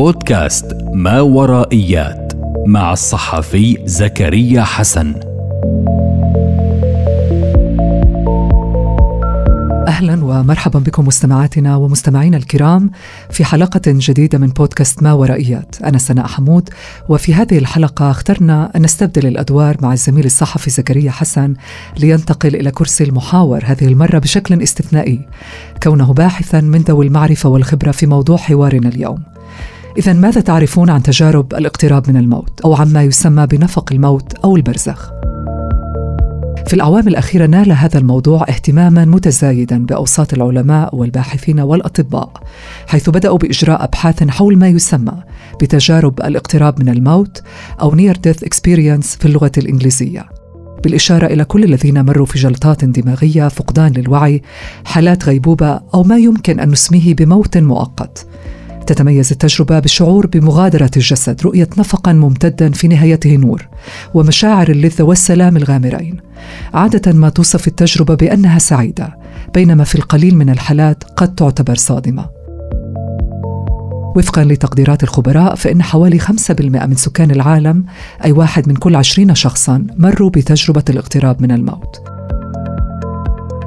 بودكاست ما ورائيات مع الصحفي زكريا حسن. أهلا ومرحبا بكم مستمعاتنا ومستمعينا الكرام في حلقة جديدة من بودكاست ما ورائيات. أنا سناء حمود وفي هذه الحلقة اخترنا أن نستبدل الأدوار مع الزميل الصحفي زكريا حسن لينتقل إلى كرسي المحاور هذه المرة بشكل استثنائي كونه باحثا من ذوي المعرفة والخبرة في موضوع حوارنا اليوم. إذا ماذا تعرفون عن تجارب الاقتراب من الموت أو عما يسمى بنفق الموت أو البرزخ؟ في الأعوام الأخيرة نال هذا الموضوع اهتماما متزايدا بأوساط العلماء والباحثين والأطباء حيث بدأوا بإجراء أبحاث حول ما يسمى بتجارب الاقتراب من الموت أو Near Death Experience في اللغة الإنجليزية بالإشارة إلى كل الذين مروا في جلطات دماغية فقدان للوعي حالات غيبوبة أو ما يمكن أن نسميه بموت مؤقت تتميز التجربة بالشعور بمغادرة الجسد رؤية نفقا ممتدا في نهايته نور ومشاعر اللذة والسلام الغامرين. عادة ما توصف التجربة بأنها سعيدة بينما في القليل من الحالات قد تعتبر صادمة. وفقا لتقديرات الخبراء فإن حوالي 5% من سكان العالم أي واحد من كل عشرين شخصا مروا بتجربة الاقتراب من الموت.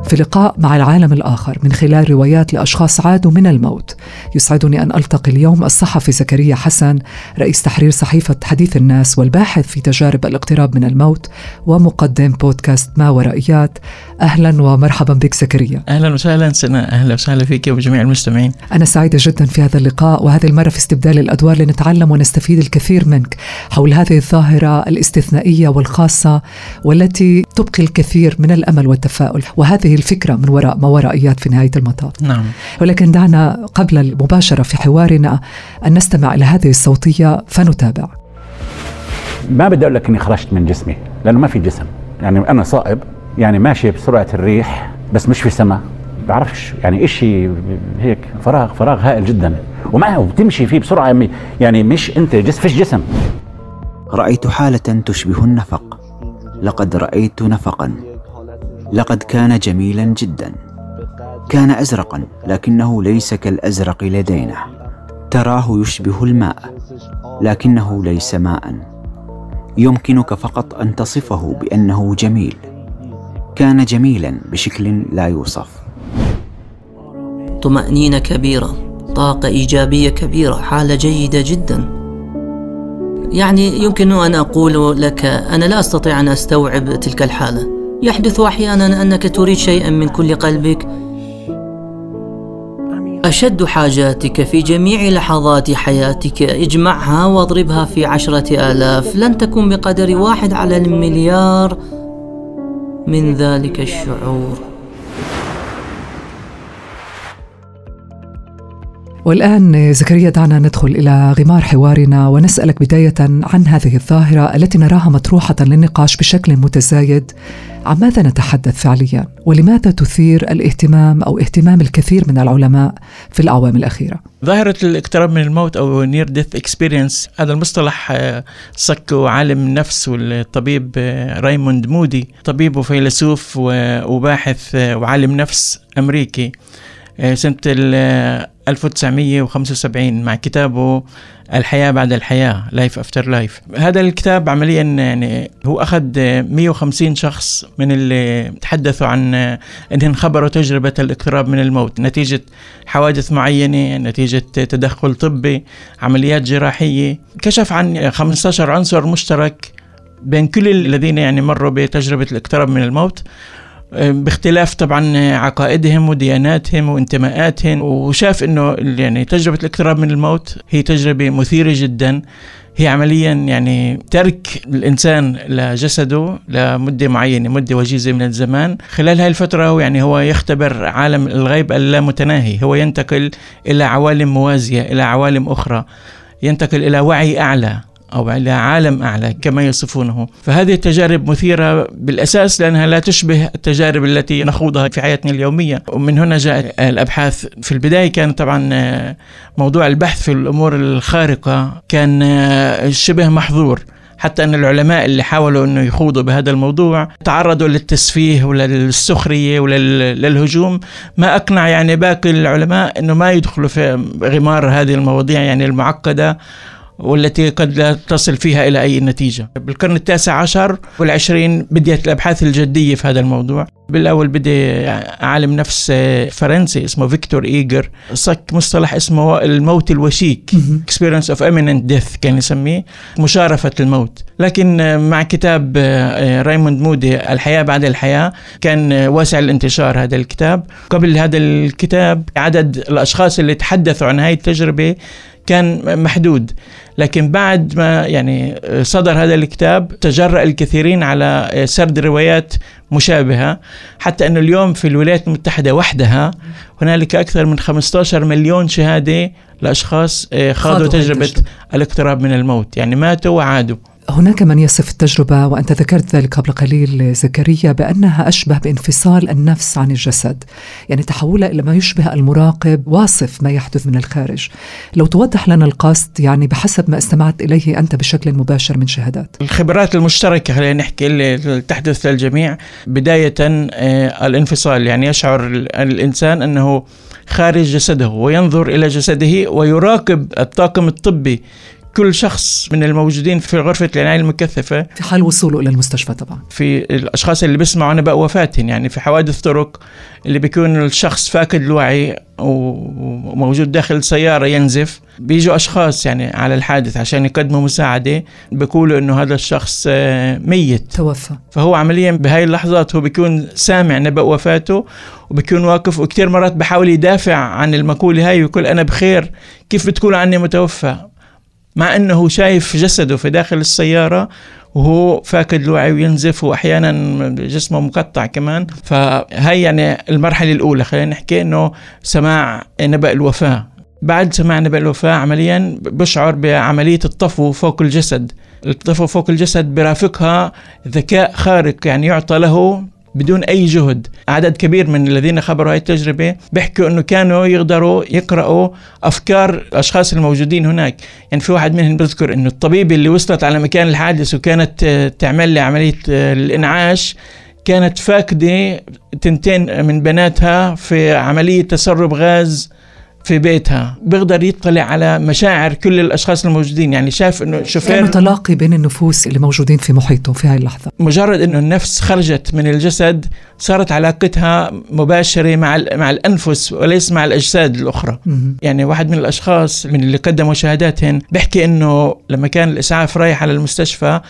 في لقاء مع العالم الآخر من خلال روايات لأشخاص عادوا من الموت. يسعدني أن ألتقي اليوم الصحفي زكريا حسن رئيس تحرير صحيفة حديث الناس والباحث في تجارب الاقتراب من الموت ومقدم بودكاست ما ورائيات. أهلا ومرحبا بك زكريا. أهلا وسهلا سنة. أهلا وسهلا فيك وجميع المستمعين. أنا سعيدة جدا في هذا اللقاء وهذه المرة في استبدال الأدوار لنتعلم ونستفيد الكثير منك. حول هذه الظاهرة الاستثنائية والخاصة والتي تبقي الكثير من الأمل والتفاؤل وهذه الفكرة من وراء ما ورائيات في نهاية المطاف. نعم. ولكن دعنا قبل المباشرة في حوارنا أن نستمع إلى هذه الصوتية فنتابع. ما بدي أقول لك إني خرجت من جسمي لأنه ما في جسم. يعني أنا صائب يعني ماشي بسرعة الريح بس مش في سماء بعرفش يعني إشي هيك فراغ فراغ هائل جدا. وما وبتمشي فيه بسرعة مي- يعني مش أنت جسم فيش جسم. رأيت حالة تشبه النفق. لقد رأيت نفقا. لقد كان جميلا جدا. كان أزرقا لكنه ليس كالأزرق لدينا. تراه يشبه الماء لكنه ليس ماء. يمكنك فقط أن تصفه بأنه جميل. كان جميلا بشكل لا يوصف. طمأنينة كبيرة طاقة إيجابية كبيرة حالة جيدة جدا. يعني يمكن أن أقول لك أنا لا أستطيع أن أستوعب تلك الحالة. يحدث أحيانا أنك تريد شيئا من كل قلبك. أشد حاجاتك في جميع لحظات حياتك اجمعها واضربها في عشرة آلاف. لن تكون بقدر واحد على المليار من ذلك الشعور. والآن زكريا دعنا ندخل إلى غمار حوارنا ونسألك بداية عن هذه الظاهرة التي نراها مطروحة للنقاش بشكل متزايد. عن ماذا نتحدث فعليا؟ ولماذا تثير الاهتمام أو اهتمام الكثير من العلماء في الأعوام الأخيرة؟ ظاهرة الاقتراب من الموت أو near death experience هذا المصطلح آه، صكه عالم النفس والطبيب آه، رايموند مودي طبيب وفيلسوف وباحث آه، وعالم نفس آه، ال- آه، 1975 مع كتابه الحياة بعد الحياة Life After Life هذا الكتاب عمليا يعني هو آه، 150 شخص من اللي تحدثوا عن أنهم خبروا تجربة الاقتراب من الموت. نتيجة حوادث معينة نتيجة تدخل طبي عمليات جراحية. كشف عن 15 عنصر مشترك بين كل الذين يعني مروا بتجربة الاقتراب من الموت. باختلاف طبعا عقائدهم ودياناتهم وانتماءاتهم. وشاف إنه يعني تجربة الاقتراب من الموت هي تجربة مثيرة جدا. هي عمليا يعني ترك الإنسان لجسده لمدة معينة مدة وجيزة من الزمان. خلال هاي الفترة هو يعني هو يختبر عالم الغيب اللامتناهي. هو ينتقل إلى عوالم موازية إلى عوالم أخرى. ينتقل إلى وعي أعلى. أو إلى عالم أعلى كما يصفونه. فهذه التجارب مثيرة بالأساس لأنها لا تشبه التجارب التي نخوضها في حياتنا اليومية. ومن هنا جاء الأبحاث. في البداية كان طبعا آه، موضوع البحث في الأمور الخارقة كان آه، شبه محظور. حتى أن العلماء اللي حاولوا أنه يخوضوا بهذا الموضوع تعرضوا للتسفيه وللسخرية وللهجوم ما أقنع يعني باقي العلماء أنه ما يدخلوا في غمار هذه المواضيع يعني المعقدة. والتي قد لا تصل فيها إلى أي نتيجة. بالقرن التاسع عشر والعشرين بدأت الأبحاث الجدية في هذا الموضوع. بالأول بدأ عالم نفس فرنسي اسمه فيكتور إيجر صك مصطلح اسمه الموت الوشيك experience of imminent death كان يسميه مشارفة الموت. لكن مع كتاب رايموند مودي الحياة بعد الحياة كان واسع الانتشار هذا الكتاب. قبل هذا الكتاب عدد الأشخاص اللي تحدثوا عن هذه التجربة كان محدود. لكن بعد ما يعني صدر هذا الكتاب تجرأ الكثيرين على سرد روايات مشابهة حتى أن اليوم في الولايات المتحدة وحدها هنالك أكثر من 15 مليون شهادة لأشخاص خاضوا تجربة الاقتراب من الموت. يعني ماتوا وعادوا. هناك من يصف التجربة وأنت ذكرت ذلك قبل قليل زكريا بأنها أشبه بانفصال النفس عن الجسد. يعني تحولها إلى ما يشبه المراقب واصف ما يحدث من الخارج. لو توضح لنا القصد يعني بحسب ما استمعت إليه أنت بشكل مباشر من شهادات. الخبرات المشتركة خلينا نحكي اللي تحدث للجميع. بداية الانفصال يعني يشعر الإنسان أنه خارج جسده وينظر إلى جسده ويراقب الطاقم الطبي كل شخص من الموجودين في غرفة العناية المكثفة في حال وصوله إلى المستشفى طبعا. في الأشخاص اللي بيسمعوا نبأ وفاتهم يعني في حوادث طرق اللي بيكون الشخص فاقد الوعي وموجود داخل سيارة ينزف. بيجوا أشخاص يعني على الحادث عشان يقدموا مساعدة بيقولوا إنه هذا الشخص ميت. توفى. فهو عمليا بهاي اللحظات هو بيكون سامع نبأ وفاته وبيكون واقف وكثير مرات بحاول يدافع عن المقولة هاي ويقول أنا بخير كيف بتقول عني متوفى؟ مع أنه شايف جسده في داخل السيارة وهو فاقد الوعي وينزف وأحيانا جسمه مقطع كمان. فهي يعني المرحلة الأولى. خلينا نحكي إنه سماع نبأ الوفاة. بعد سماع نبأ الوفاة عمليا بشعر بعملية الطفو فوق الجسد. الطفو فوق الجسد برافقها ذكاء خارق يعني يعطى له بدون أي جهد. عدد كبير من الذين خبروا هاي التجربة بيحكوا إنه كانوا يقدروا يقرأوا أفكار الأشخاص الموجودين هناك. يعني في واحد منهم بذكر إنه الطبيبه اللي وصلت على مكان الحادث وكانت تعمل لي عملية الإنعاش كانت فاقدة تنتين من بناتها في عملية تسرب غاز في بيتها. بيقدر يطلع على مشاعر كل الأشخاص الموجودين. يعني شاف إنه شوفير تلاقي بين النفوس اللي موجودين في محيطه في هاي اللحظة؟ مجرد إنه النفس خرجت من الجسد صارت علاقتها مباشرة مع مع الأنفس وليس مع الأجساد الأخرى. مم. يعني واحد من الأشخاص من اللي قدموا شهاداتهم بيحكي إنه لما كان الإسعاف رايح على المستشفى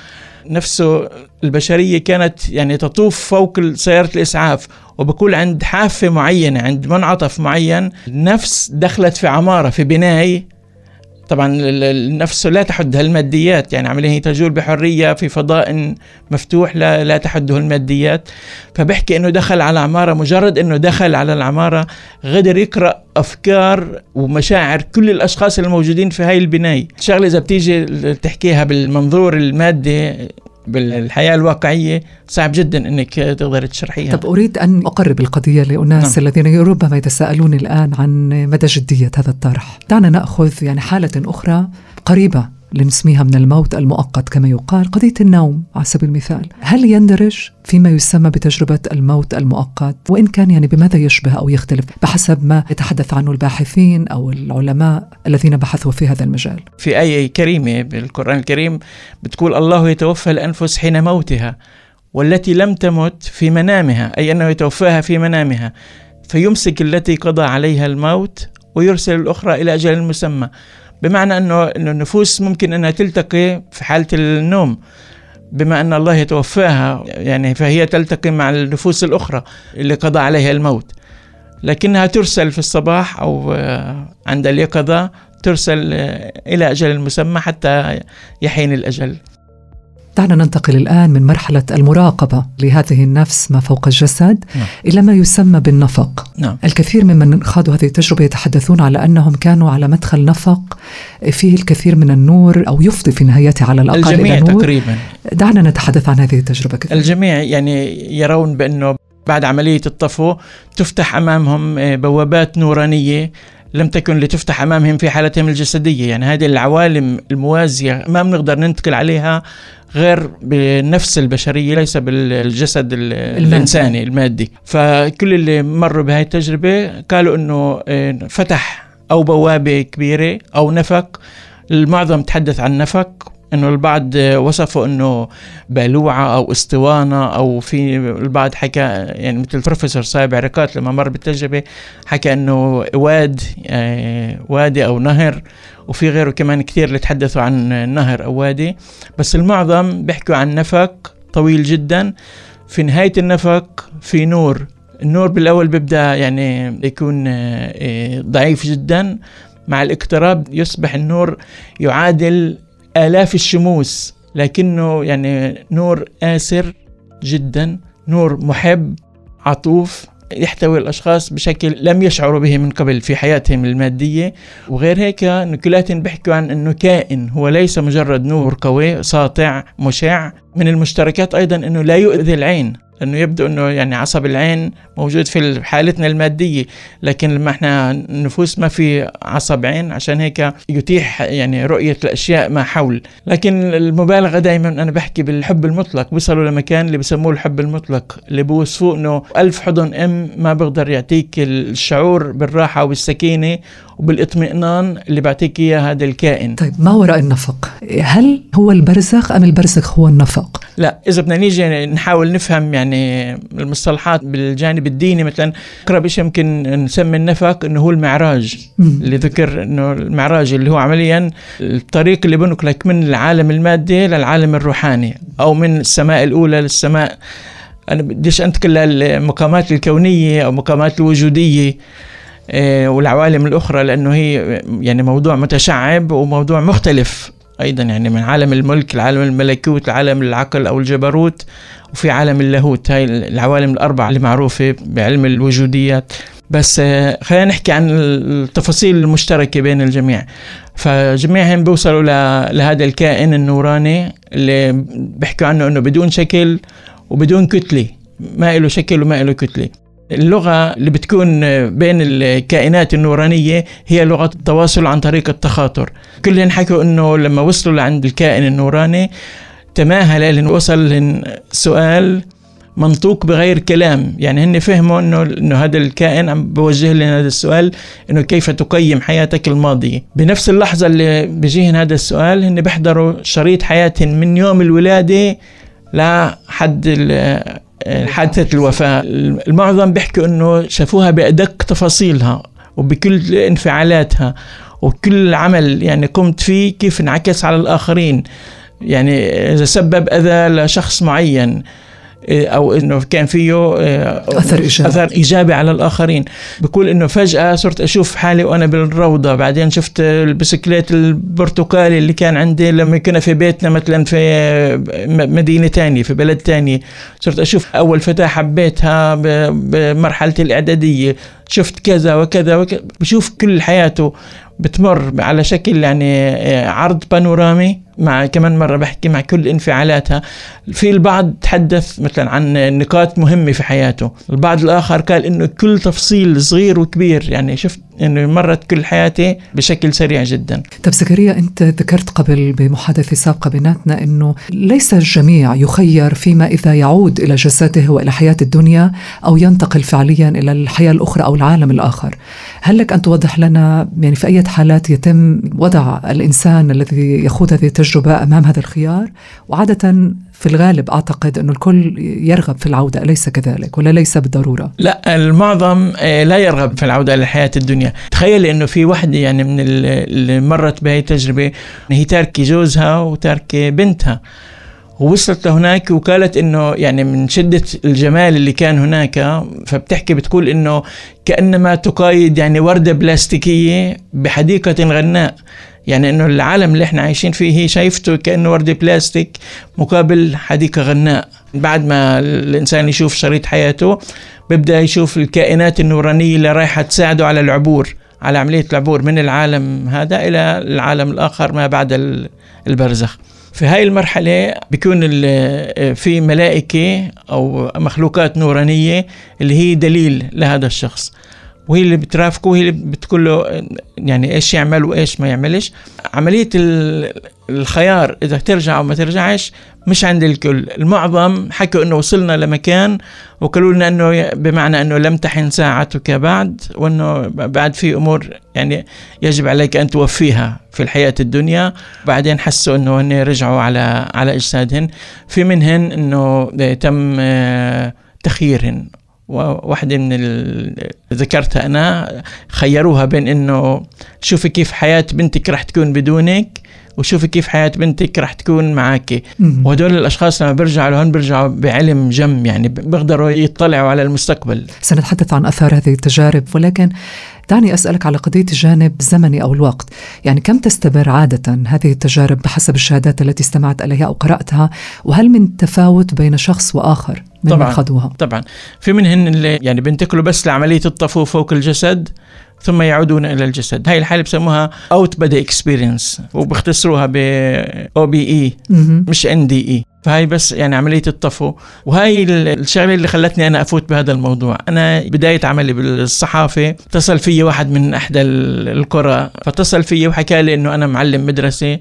نفسه البشرية كانت يعني تطوف فوق سيارة الإسعاف وبكون عند حافة معينة عند منعطف معين النفس دخلت في عمارة في بنايه طبعا النفس لا تحدها الماديات يعني عمليا هي تجول بحرية في فضاء مفتوح لا لا تحده الماديات. فبحكي إنه دخل على عمارة مجرد إنه دخل على العمارة قدر يقرأ أفكار ومشاعر كل الأشخاص الموجودين في هاي البناية. الشغله إذا بتيجي تحكيها بالمنظور المادي بالحياة الواقعية صعب جدا أنك تقدر تشرحيها طب أريد أن أقرب القضية لأناس نعم. الذين ربما يتساءلون الآن عن مدى جدية هذا الطرح دعنا نأخذ يعني حالة أخرى قريبة لنسميها من الموت المؤقت كما يقال قضية النوم على سبيل المثال. هل يندرج فيما يسمى بتجربة الموت المؤقت؟ وإن كان يعني بماذا يشبه أو يختلف؟ بحسب ما يتحدث عنه الباحثين أو العلماء الذين بحثوا في هذا المجال. في آية كريمة بالقرآن الكريم بتقول الله يتوفى الأنفس حين موتها والتي لم تمت في منامها. أي أنه يتوفاها في منامها. فيمسك التي قضى عليها الموت ويرسل الأخرى إلى أجل مسمى. بمعنى انه إنه النفوس ممكن إنها تلتقي في حالة النوم بما أن الله يتوفاها يعني فهي تلتقي مع النفوس الأخرى اللي قضى عليها الموت. لكنها ترسل في الصباح أو عند اليقظة ترسل إلى أجل مسمى حتى يحين الأجل. دعنا ننتقل الآن من مرحلة المراقبة لهذه النفس ما فوق الجسد نعم. إلى ما يسمى بالنفق نعم. الكثير ممن خاضوا هذه التجربة يتحدثون على أنهم كانوا على مدخل نفق فيه الكثير من النور أو يفضي في نهايته على الأقل الجميع إلى نور تقريبا دعنا نتحدث عن هذه التجربة كثير. الجميع يعني يرون بأنه بعد عملية الطفو تفتح أمامهم بوابات نورانية لم تكن لتفتح أمامهم في حالتهم الجسدية. يعني هذه العوالم الموازية ما بنقدر ننتقل عليها غير بالنفس البشرية ليس بالجسد الإنساني المادي. فكل اللي مروا بهاي التجربة قالوا أنه آه، فتح أو بوابة كبيرة أو نفق. المعظم تحدث عن نفق. إنه البعض وصفوا إنه بلوعة أو اسطوانة أو في البعض حكى يعني مثل البروفيسور صايب عركات لما مر بالتجربة حكى إنه واد آه، وادي أو نهر وفي غيره كمان كثير اللي تحدثوا عن نهر أو وادي. بس المعظم بيحكوا عن نفق طويل جدا. في نهاية النفق في نور. النور بالأول بيبدأ يعني يكون آه، ضعيف جدا. مع الاقتراب يصبح النور يعادل آلاف الشموس لكنه يعني نور آسر جدا نور محب عطوف يحتوي الأشخاص بشكل لم يشعروا به من قبل في حياتهم المادية. وغير هيك كلاتهم بيحكوا عن إنه كائن هو ليس مجرد نور قوي ساطع مشع. من المشتركات أيضا إنه لا يؤذي العين. لأنه يبدو إنه يعني عصب العين موجود في حالتنا المادية لكن لما إحنا النفوس ما في عصب عين عشان هيك يتيح يعني رؤية الأشياء ما حول. لكن المبالغة دائما أنا بحكي بالحب المطلق. بيصلوا لمكان اللي بسموه الحب المطلق اللي بوصفوه إنه ألف حضن أم ما بقدر يعطيك الشعور بالراحة والسكينة وبالاطمئنان اللي بعطيك إياه هذا الكائن. طيب ما وراء النفق؟ هل هو البرزخ أم البرزخ هو النفق؟ لا إذا بدنا نيجي نحاول نفهم يعني المصطلحات بالجانب الديني مثلا أقرب شيء يمكن نسمي النفق إنه هو المعراج. اللي ذكر إنه المعراج اللي هو عمليا الطريق اللي بنقلك من العالم المادي للعالم الروحاني أو من السماء الأولى للسماء. أنا بديش أنتقل للمقامات الكونية أو المقامات الوجودية آه، والعوالم الأخرى لأنه هي يعني موضوع متشعب وموضوع مختلف. أيضا يعني من عالم الملك لعالم الملكوت لعالم العقل أو الجبروت وفي عالم اللاهوت. هاي العوالم الأربعة اللي معروفة بعلم الوجوديات. بس آه، خلينا نحكي عن التفاصيل المشتركة بين الجميع. فجميعهم بيوصلوا لهذا الكائن النوراني اللي بيحكوا عنه إنه بدون شكل وبدون كتلة. ما له شكل وما له كتلة. اللغة اللي بتكون بين الكائنات النورانية هي لغة التواصل عن طريق التخاطر. كلهم حكوا إنه لما وصلوا لعند الكائن النوراني تماهل لأنه وصل سؤال منطوق بغير كلام. يعني هن فهموا إنه إنه هذا الكائن عم بوجه لنا هذا السؤال إنه كيف تقيم حياتك الماضية. بنفس اللحظة اللي بيجيهن هذا السؤال هن بيحضروا شريط حياتهم من يوم الولادة لحد حادثة الوفاة. المعظم بيحكوا إنه شافوها بأدق تفاصيلها وبكل انفعالاتها وكل عمل يعني قمت فيه كيف انعكس على الآخرين. يعني إذا سبب أذى لشخص معين أو إنه كان فيه آه، أثر إيجابي. أثر إيجابي على الآخرين. بقول إنه فجأة صرت أشوف حالي وأنا بالروضة. بعدين شفت البسكليت البرتقالي اللي كان عندي لما كنا في بيتنا مثلا في مدينة تانية في بلد تاني صرت أشوف أول فتاة حبيتها بمرحله الإعدادية. شفت كذا وكذا وكذا بشوف كل حياته بتمر على شكل يعني آه، عرض بانورامي. مع كمان مرة بحكي مع كل انفعالاتها. في البعض تحدث مثلا عن نقاط مهمة في حياته. البعض الآخر قال إنه كل تفصيل صغير وكبير. يعني شفت إنه مرت كل حياتي بشكل سريع جدا. طب زكريا أنت ذكرت قبل بمحادثة سابقة بيناتنا إنه ليس الجميع يخير فيما إذا يعود إلى جسده وإلى حياة الدنيا أو ينتقل فعليا إلى الحياة الأخرى أو العالم الآخر. هل لك أن توضح لنا يعني في أي حالات يتم وضع الإنسان الذي يخوض هذه التجربه أمام هذا الخيار. وعادة في الغالب أعتقد إنه الكل يرغب في العودة أليس كذلك؟ ولا ليس بالضرورة؟ لا المعظم آه، لا يرغب في العودة للحياه الدنيا. تخيل إنه في وحده يعني من اللي مرت بهي التجربة هي تاركة جوزها وتاركة بنتها. ووصلت لهناك وقالت إنه يعني من شدة الجمال اللي كان هناك فبتحكي بتقول إنه كأنما تقايد يعني وردة بلاستيكية بحديقة غناء. يعني إنه العالم اللي إحنا عايشين فيه هي شايفته كأنه ورده بلاستيك مقابل حديقة غناء. بعد ما الإنسان يشوف شريط حياته بيبدأ يشوف الكائنات النورانية اللي رايحة تساعده على العبور على عملية العبور من العالم هذا إلى العالم الآخر ما بعد البرزخ. في هاي المرحلة بيكون في ملائكة أو مخلوقات نورانية اللي هي دليل لهذا الشخص. وهي اللي بترافقه وهي اللي بتقول له يعني إيش يعمل وإيش ما يعملش. عملية ال- الخيار إذا ترجع أو ما ترجعش مش عند الكل. المعظم حكوا إنه وصلنا لمكان وقالوا لنا إنه بمعنى إنه لم تحن ساعتك بعد وإنه بعد في أمور يعني يجب عليك أن توفيها في الحياة الدنيا. بعدين حسوا إنه هن رجعوا على على إجسادهن. في منهن إنه تم آه، تخييرهن. وواحدة من ال... ذكرتها أنا خيروها بين إنه شوفي كيف حياة بنتك رح تكون بدونك وشوفي كيف حياة بنتك رح تكون معك. وهدول الأشخاص لما بيرجعوا لهون بيرجعوا بعلم جم يعني بيقدروا يطلعوا على المستقبل. سنتحدث عن أثار هذه التجارب ولكن دعني أسألك على قضية الجانب الزمني أو الوقت، يعني كم تستمر عادة هذه التجارب بحسب الشهادات التي استمعت إليها أو قرأتها، وهل من تفاوت بين شخص ممن طبعاً. خذوها؟ طبعا في منهن اللي يعني بينتقلوا بس لعملية الطفو فوق الجسد ثم يعودون إلى الجسد هاي الحالة بسموها out-of-body experience وبيختصروها ب أو بي اي. مش ان دي اي فهاي بس يعني عملية الطفو وهي ال- الشغلة اللي خلتني أنا أفوت بهذا الموضوع أنا بداية عملي بالصحافة اتصل في واحد من إحدى ال- القرى فاتصل في وحكى لي إنه أنا معلم مدرسة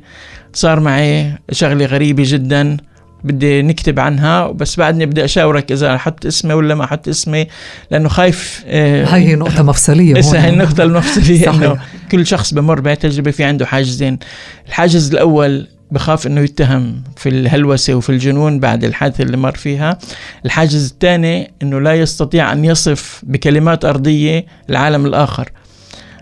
صار معي شغلة غريبة جدا بدي نكتب عنها بس بعدني بدي أشاورك إذا أحط اسمي ولا ما أحط اسمي لأنه خايف آه، هاي هي نقطة مفصلية هسه هون. هي النقطة المفصلية. إنه كل شخص بمر بهاي التجربة في عنده حاجزين الحاجز الأول بخاف إنه يتهم في الهلوسة وفي الجنون بعد الحادثة اللي مر فيها الحاجز الثاني إنه لا يستطيع أن يصف بكلمات أرضية العالم الآخر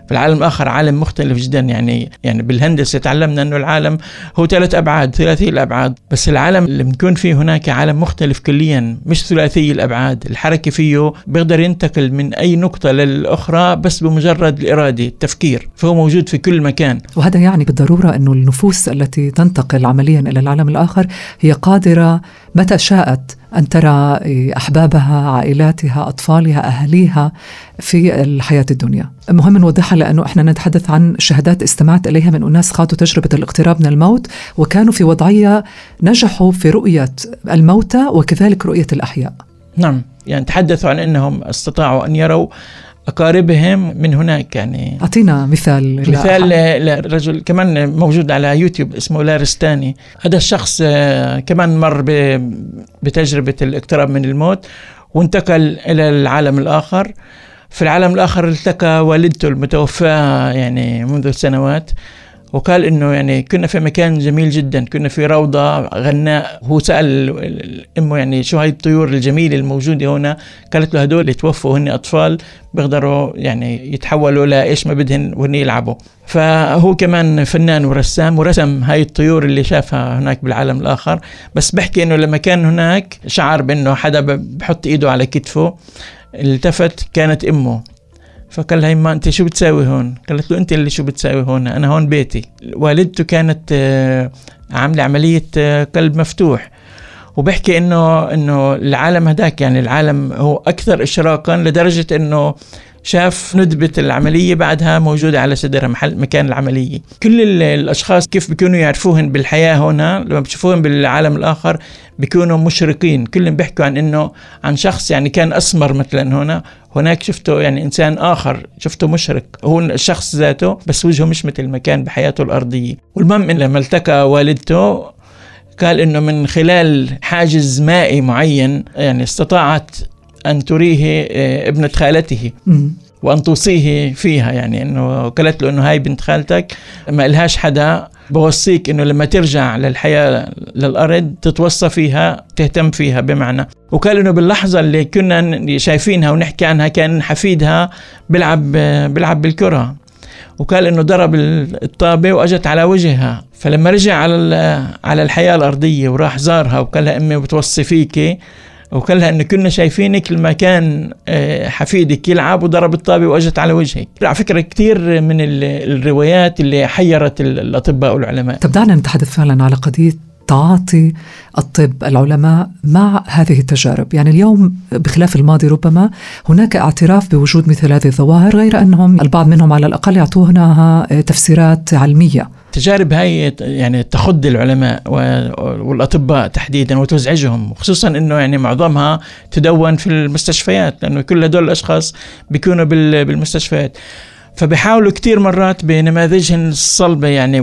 في العالم الآخر عالم مختلف جدا. يعني يعني بالهندسة تعلمنا أنه العالم هو ثلاث أبعاد ثلاثي الأبعاد. بس العالم اللي بنكون فيه هناك عالم مختلف كليا مش ثلاثي الأبعاد. الحركة فيه بيقدر ينتقل من أي نقطة للأخرى بس بمجرد الإرادة التفكير. فهو موجود في كل مكان. وهذا يعني بالضرورة إنه النفوس التي تنتقل عمليا إلى العالم الآخر هي قادرة متى شاءت أن ترى أحبابها، عائلاتها، أطفالها، أهاليها في الحياة الدنيا. مهم نوضحها لأنه إحنا نتحدث عن شهادات استمعت إليها من أناس خاضوا تجربة الاقتراب من الموت وكانوا في وضعية نجحوا في رؤية الموتى وكذلك رؤية الأحياء. نعم يعني تحدثوا عن أنهم استطاعوا أن يروا أقاربهم من هناك يعني. أعطينا مثال مثال لرجل كمان موجود على يوتيوب اسمه لارستاني. هذا الشخص آه، كمان مر ب- بتجربة الاقتراب من الموت وانتقل إلى العالم الآخر. في العالم الآخر التقى والدته المتوفاة يعني منذ سنوات. وقال إنه يعني كنا في مكان جميل جدا كنا في روضة غناء. هو ال- امه يعني شو هاي الطيور الجميلة الموجودة هنا؟ قالت له هدول توفوا هن أطفال بيقدروا يعني يتحولوا لإيش ما بدهن وهن يلعبوا. فهو كمان فنان ورسام ورسم هاي الطيور اللي شافها هناك بالعالم الآخر. بس بحكي إنه لما كان هناك شعر بإنه حدا بحط إيده على كتفه التفت كانت أمه. فقال لها ما أنت شو بتساوي هون؟ قالت له أنت اللي شو بتساوي هون؟ أنا هون بيتي. والدته كانت آه، عاملة عملية آه، قلب مفتوح. وبحكي إنه إنه العالم هداك يعني العالم هو أكثر اشراقا لدرجة إنه شاف ندبة العملية بعدها موجودة على صدرها محل مكان العملية. كل ال- الأشخاص كيف بيكونوا يعرفوهن بالحياة هنا لما بتشوفوهن بالعالم الآخر بيكونوا مشرقين. كلهم بيحكوا عن إنه عن شخص يعني كان أسمر مثلا هنا هناك شفته يعني إنسان آخر شفته مشرق. هو الشخص ذاته بس وجهه مش مثل ما كان بحياته الأرضية. والمهم إن لما التقى والدته قال إنه من خلال حاجز مائي معين يعني استطاعت أن تريه آه، ابنة خالته. وأن توصيه فيها يعني إنه قالت له إنه هاي بنت خالتك ما إلهاش حدا بوصيك إنه لما ترجع للحياة للأرض تتوصى فيها تهتم فيها بمعنى. وقال إنه باللحظة اللي كنا شايفينها ونحكي عنها كان حفيدها بيلعب بيلعب بالكرة. وقال إنه ضرب الطابة وأجت على وجهها. فلما رجع على على الحياة الأرضية وراح زارها وقال لها أمي بتوصي فيكي. وقال لها انه كنا شايفينك لما كان آه، حفيدك يلعب وضرب الطابة وأجت على وجهك. على فكرة كثير من ال- الروايات اللي حيرت ال- الأطباء والعلماء. طب دعنا نتحدث فعلا على قضية تعاطي الطب العلماء مع هذه التجارب. يعني اليوم بخلاف الماضي ربما هناك اعتراف بوجود مثل هذه الظواهر غير أنهم البعض منهم على الأقل يعطونها تفسيرات علمية. التجارب هاي يعني تخض العلماء والأطباء تحديدا وتزعجهم خصوصا إنه يعني معظمها تدون في المستشفيات لأنه كل هدول الأشخاص بيكونوا بالمستشفيات. فبيحاولوا كثير مرات بنماذجهم الصلبة يعني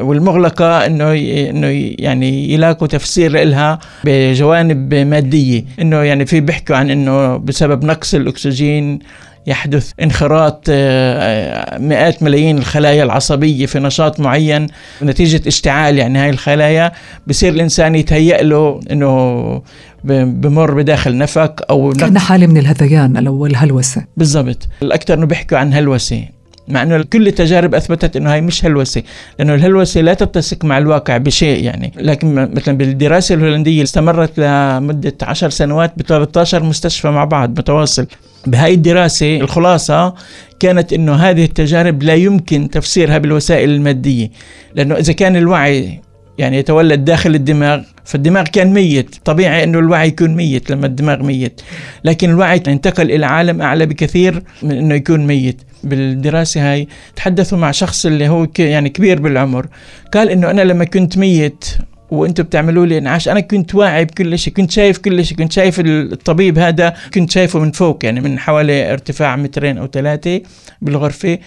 والمغلقة إنه إنه يعني يلاقوا تفسير لها بجوانب مادية. إنه يعني في بيحكوا عن إنه بسبب نقص الأكسجين يحدث انخراط آه، مئات ملايين الخلايا العصبية في نشاط معين. نتيجة اشتعال يعني هاي الخلايا بصير الإنسان يتهيأ له أنه بمر بداخل نفق أو كان حالة من الهذيان أو الهلوسة بالضبط. الأكثر أنه بيحكوا عن هلوسة. مع إنه كل التجارب أثبتت إنه هاي مش هلوسة لأنه الهلوسة لا تتسق مع الواقع بشيء يعني. لكن مثلا بالدراسة الهولندية استمرت لمدة 10 سنوات ب 13 مستشفى مع بعض متواصل. بهاي الدراسة الخلاصة كانت أنه هذه التجارب لا يمكن تفسيرها بالوسائل المادية لأنه إذا كان الوعي يعني يتولد داخل الدماغ فالدماغ كان ميت طبيعي أنه الوعي يكون ميت لما الدماغ ميت. لكن الوعي انتقل إلى عالم أعلى بكثير من أنه يكون ميت. بالدراسة هاي تحدثوا مع شخص اللي هو يعني كبير بالعمر قال أنه أنا لما كنت ميت وأنتم بتعملوا لي إنعاش أنا كنت واعي بكل شيء كنت شايف كل شيء كنت شايف الطبيب هذا كنت شايفه من فوق يعني من حوالي ارتفاع مترين أو ثلاثة بالغرفة.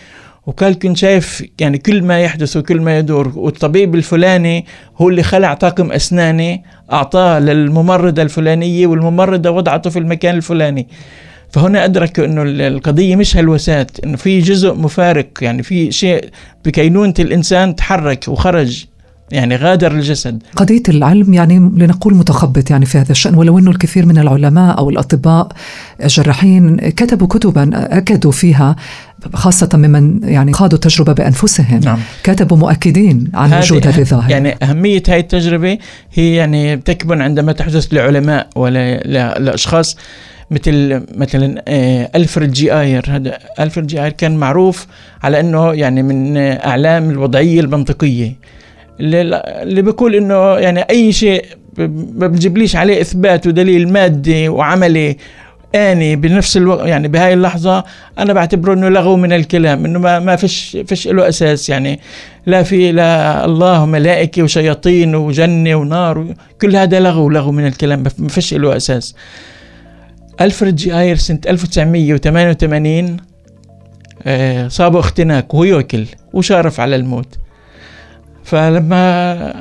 وقال كنت شايف يعني كل ما يحدث وكل ما يدور. والطبيب الفلاني هو اللي خلع طاقم أسناني أعطاه للممرضة الفلانية والممرضة وضعته في المكان الفلاني. فهنا أدركوا أنه القضية مش هلوسات أنه في جزء مفارق. يعني في شيء بكينونة الإنسان تحرك وخرج. يعني غادر الجسد. قضية العلم يعني لنقول متخبط يعني في هذا الشأن ولو أنه الكثير من العلماء أو الأطباء الجراحين كتبوا كتبا أكدوا فيها خاصة ممن يعني خاضوا التجربة بأنفسهم. نعم. كتبوا مؤكدين عن وجود هذه الظاهرة. يعني أهمية هذه التجربة هي يعني تكمن عندما تحدث لعلماء ولا لأشخاص مثل مثلا آه، ألفريد جي آير. هذا ألفريد جي آير كان معروف على أنه يعني من أعلام الوضعية المنطقية. اللي بيقول إنه يعني أي شيء ما بتجيبليش عليه إثبات ودليل مادي وعملي آني بنفس الوقت يعني بهاي اللحظة أنا بعتبره إنه لغو من الكلام إنه ما ما فيش فيش له أساس يعني. لا في لا الله وملائكة وشياطين وجنة ونار كل هذا لغو لغو من الكلام ما فيش له أساس. ألفريد جي آير سنة 1988 آه، صابه اختناق وهو ياكل وشارف على الموت. فلما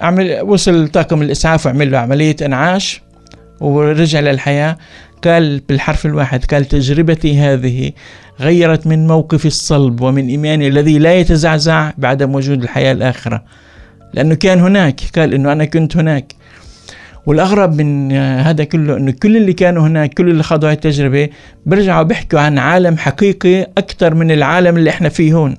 عمل وصل طاقم الإسعاف وعمل له عملية إنعاش ورجع للحياة قال بالحرف الواحد قال تجربتي هذه غيرت من موقفي الصلب ومن إيماني الذي لا يتزعزع بعدم وجود الحياة الآخرة. لأنه كان هناك قال إنه أنا كنت هناك. والأغرب من هذا كله إنه كل اللي كانوا هناك كل اللي خاضوا هاي التجربة بيرجعوا بيحكوا عن عالم حقيقي أكثر من العالم اللي إحنا فيه هون.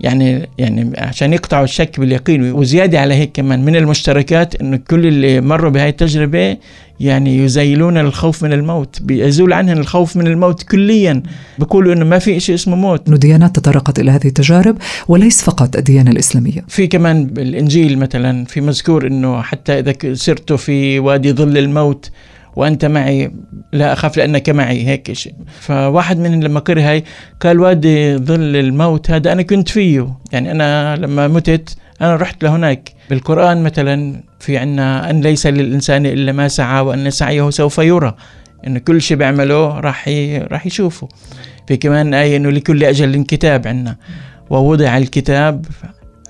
يعني يعني عشان يقطعوا الشك باليقين وزيادة على هيك كمان من المشتركات إنه كل اللي مروا بهاي التجربة يعني يزيلون الخوف من الموت بيزول عنهم الخوف من الموت كليا. بيقولوا إنه ما في شيء اسمه موت. إنه ديانات تطرقت إلى هذه التجارب وليس فقط الديانة الإسلامية. في كمان بالإنجيل مثلا في مذكور إنه حتى إذا سرت في وادي ظل الموت وأنت معي لا أخاف لأنك معي هيك شيء. فواحد من لما قرأ هاي قال وادي ظل الموت هذا أنا كنت فيه. يعني أنا لما متت أنا رحت لهناك. بالقرآن مثلا في عنا أن ليس للإنسان إلا ما سعى وأن سعيه سوف يرى. انه كل شيء بيعمله راح راح يشوفه. في كمان آية إنه لكل أجل كتاب عنا. ووضع الكتاب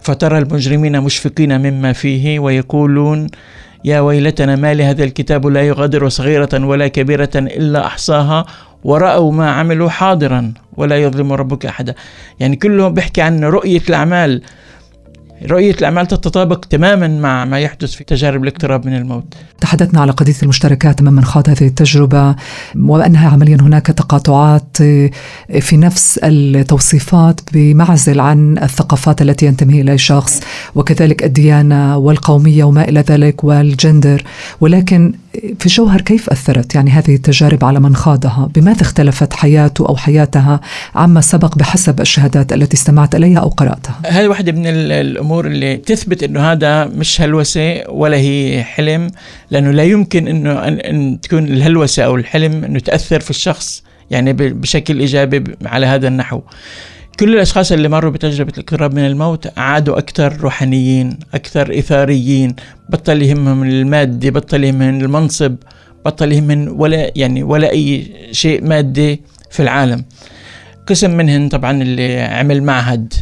فترى المجرمين مشفقين مما فيه ويقولون يا ويلتنا ما لهذا الكتاب لا يغادر صغيرة ولا كبيرة إلا أحصاها ورأوا ما عملوا حاضرا ولا يظلم ربك أحدا. يعني كله بيحكي عن رؤية الأعمال. رؤية الأعمال تتطابق تماما مع ما يحدث في تجارب الاقتراب من الموت. تحدثنا على قضية المشتركات من خاض هذه التجربة وأنها عمليا هناك تقاطعات في نفس التوصيفات بمعزل عن الثقافات التي ينتمي إليها الشخص وكذلك الديانة والقومية وما إلى ذلك والجندر. ولكن في الجوهر كيف أثرت يعني هذه التجارب على من خاضها؟ بماذا اختلفت حياته أو حياتها عما سبق بحسب الشهادات التي استمعت إليها أو قرأتها؟ هذه واحدة من الأمور اللي تثبت إنه هذا مش هلوسة ولا هي حلم لأنه لا يمكن إنه ان, تكون الهلوسة أو الحلم إنه تأثر في الشخص يعني بشكل إيجابي على هذا النحو. كل الأشخاص اللي مروا بتجربة الاقتراب من الموت عادوا أكثر روحانيين أكثر إثاريين بطل يهمهم المادي بطل يهمهم المنصب بطل يهمهم ولا يعني ولا أي شيء مادي في العالم. قسم منهم طبعا اللي عمل معهد.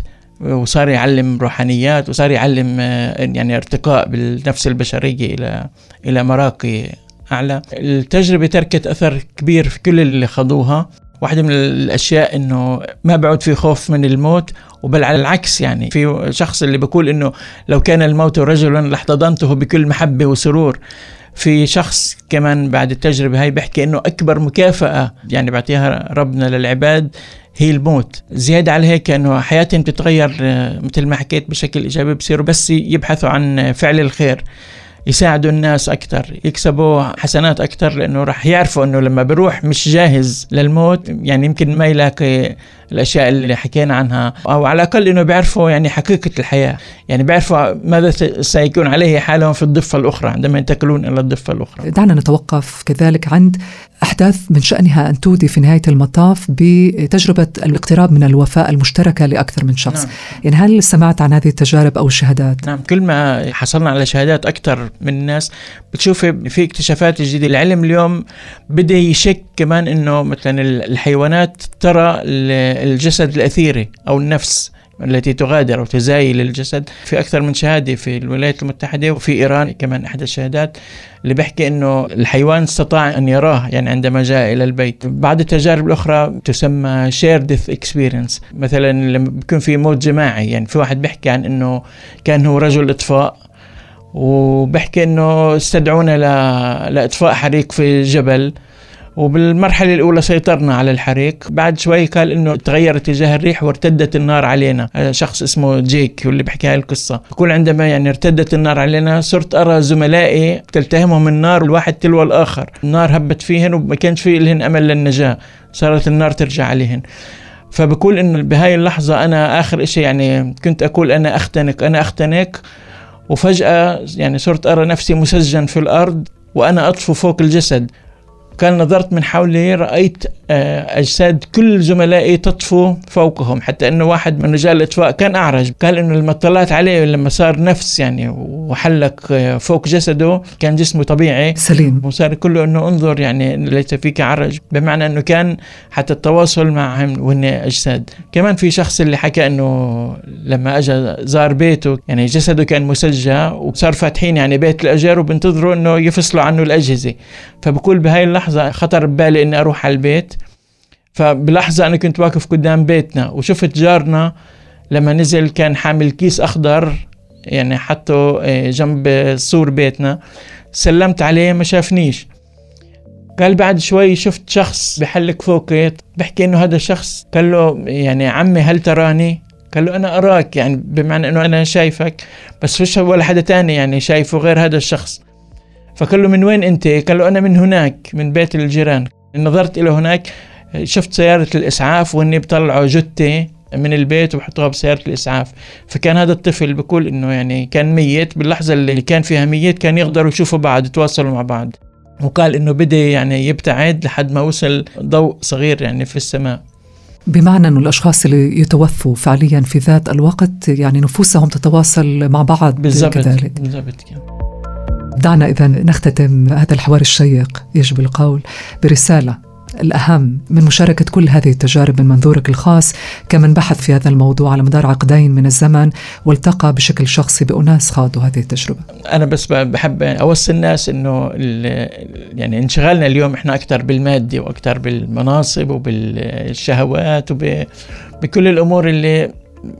وصار يعلم روحانيات وصار يعلم آه، يعني ارتقاء بالنفس البشرية إلى إلى مراقي أعلى. التجربة تركت أثر كبير في كل اللي خضوها. واحدة من الأشياء إنه ما بعد في خوف من الموت وبل على العكس يعني. في شخص اللي بيقول إنه لو كان الموت رجلا لاحتضنته بكل محبة وسرور. في شخص كمان بعد التجربة هاي بيحكي إنه أكبر مكافأة يعني بعطيها ربنا للعباد هي الموت. زيادة على هيك أنه حياتهم بتتغير آه، مثل ما حكيت بشكل إيجابي بصيروا بس يبحثوا عن فعل الخير يساعدوا الناس أكثر يكسبوا حسنات أكثر لأنه راح يعرفوا أنه لما بروح مش جاهز للموت يعني يمكن ما يلاقي الأشياء اللي حكينا عنها أو على الأقل إنه بيعرفوا يعني حقيقة الحياة يعني بيعرفوا ماذا سيكون عليه حالهم في الضفة الأخرى عندما ينتقلون إلى الضفة الأخرى دعنا نتوقف كذلك عند أحداث من شأنها أن تودي في نهاية المطاف بتجربة الاقتراب من الوفاء المشتركة لأكثر من شخص نعم. يعني هل سمعت عن هذه التجارب أو الشهادات؟ نعم كل ما حصلنا على شهادات أكثر من الناس بتشوفي في اكتشافات جديدة العلم اليوم بدأ يشك كمان أنه مثلا الحيوانات ترى الجسد الأثيري أو النفس التي تغادر أو تزايل الجسد في أكثر من شهادة في الولايات المتحدة وفي إيران كمان إحدى الشهادات اللي بيحكي أنه الحيوان استطاع أن يراه يعني عندما جاء إلى البيت. بعض التجارب الأخرى تسمى shared death experience مثلا لما بيكون في موت جماعي يعني في واحد بيحكي عن أنه كان هو رجل إطفاء وبحكي إنه استدعونا لإطفاء حريق في جبل. وبالمرحلة الأولى سيطرنا على الحريق. بعد شوي قال إنه تغير اتجاه الريح وارتدت النار علينا. شخص اسمه جيك واللي بحكي هاي القصة. يقول عندما يعني ارتدت النار علينا صرت أرى زملائي تلتهمهم النار الواحد تلو الآخر. النار هبت فيهن وما كانش في لهن أمل للنجاة. صارت النار ترجع عليهن. فبقول انه بهاي اللحظة أنا آخر إشي يعني كنت أقول أنا أختنق أنا أختنق. وفجأة يعني صرت أرى نفسي مسجن في الأرض وأنا أطفو فوق الجسد. كان نظرت من حولي رأيت آه، أجساد كل زملائي تطفو فوقهم حتى أنه واحد من رجال الإطفاء كان أعرج. قال أنه لما اطلعت عليه لما صار نفس يعني وحلق آه، فوق جسده كان جسمه طبيعي. سليم. وصار كله أنه انظر يعني ليس فيك عرج بمعنى أنه كان حتى التواصل معهم وهن أجساد. كمان في شخص اللي حكى أنه لما أجى زار بيته يعني جسده كان مسجى وصار فاتحين يعني بيت الأجر وبنتظروا أنه يفصلوا عنه الأجهزة. فبقول بهاي اللحظة خطر ببالي أني أروح على البيت. فبلحظة أنا كنت واقف قدام بيتنا وشفت جارنا لما نزل كان حامل كيس أخضر يعني حطه آه، جنب سور بيتنا. سلمت عليه ما شافنيش. قال بعد شوي شفت شخص بحلق فوقي بحكي إنه هذا الشخص قال له يعني عمي هل تراني؟ قال له أنا أراك يعني بمعنى إنه أنا شايفك. بس فيش ولا حدا تاني يعني شايفه غير هذا الشخص. فقال له من وين أنت? قال له أنا من هناك من بيت الجيران. نظرت إلى هناك شفت سيارة الإسعاف وإني بطلعوا جتة من البيت وبحطوها بسيارة الإسعاف. فكان هذا الطفل بقول إنه يعني كان ميت. باللحظة اللي كان فيها ميت كان يقدروا يشوفوا بعض يتواصلوا مع بعض. وقال إنه بدأ يعني يبتعد لحد ما وصل ضوء صغير يعني في السماء. بمعنى أن الأشخاص اللي يتوفوا فعليا في ذات الوقت يعني نفوسهم تتواصل مع بعض بالزبط كذلك. بالضبط دعنا إذا نختتم هذا الحوار الشيق يجب القول برسالة الأهم من مشاركة كل هذه التجارب من منظورك الخاص كمن بحث في هذا الموضوع على مدار عقدين من الزمن والتقى بشكل شخصي بأناس خاضوا هذه التجربة. أنا بس بحب أوصي الناس أنه يعني انشغالنا اليوم إحنا أكثر بالمادي وأكثر بالمناصب وبالشهوات وبكل الأمور اللي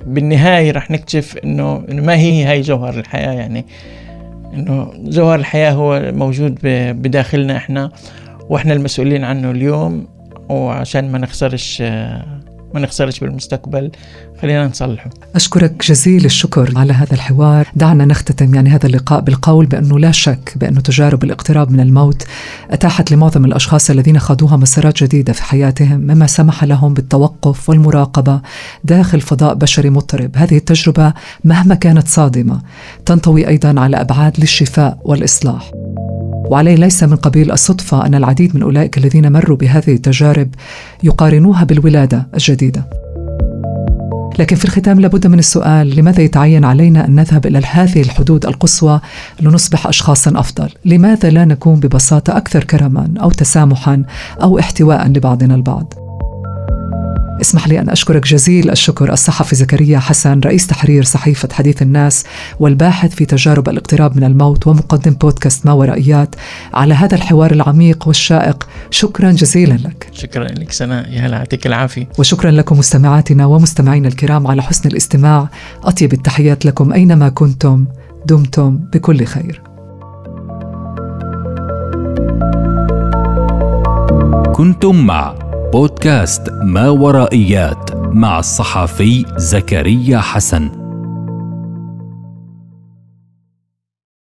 بالنهاية رح نكتشف أنه ما هي هاي جوهر الحياة يعني. إنه جوهر الحياة هو موجود بداخلنا إحنا وإحنا المسؤولين عنه اليوم وعشان ما نخسرش آه، ما نخسرش بالمستقبل. خلينا نصلحه. أشكرك جزيل الشكر على هذا الحوار. دعنا نختتم يعني هذا اللقاء بالقول بأنه لا شك بأنه تجارب الاقتراب من الموت أتاحت لمعظم الأشخاص الذين خاضوها مسارات جديدة في حياتهم مما سمح لهم بالتوقف والمراقبة داخل فضاء بشري مضطرب. هذه التجربة مهما كانت صادمة تنطوي أيضا على أبعاد للشفاء والإصلاح. وعليه ليس من قبيل الصدفة أن العديد من أولئك الذين مروا بهذه التجارب يقارنوها بالولادة الجديدة. لكن في الختام لابد من السؤال لماذا يتعين علينا أن نذهب إلى هذه الحدود القصوى لنصبح أشخاصا أفضل؟ لماذا لا نكون ببساطة أكثر كرما أو تسامحا أو احتواء لبعضنا البعض؟ اسمح لي أن أشكرك جزيل الشكر الصحفي زكريا حسن رئيس تحرير صحيفة حديث الناس والباحث في تجارب الاقتراب من الموت ومقدم بودكاست ما ورائيات على هذا الحوار العميق والشائق. شكرا جزيلا لك. شكرا لك سناء يا هلا يعطيك العافية. وشكرا لكم مستمعاتنا ومستمعينا الكرام على حسن الاستماع. أطيب التحيات لكم أينما كنتم. دمتم بكل خير. كنتم مع بودكاست ما ورائيات مع الصحفي زكريا حسن.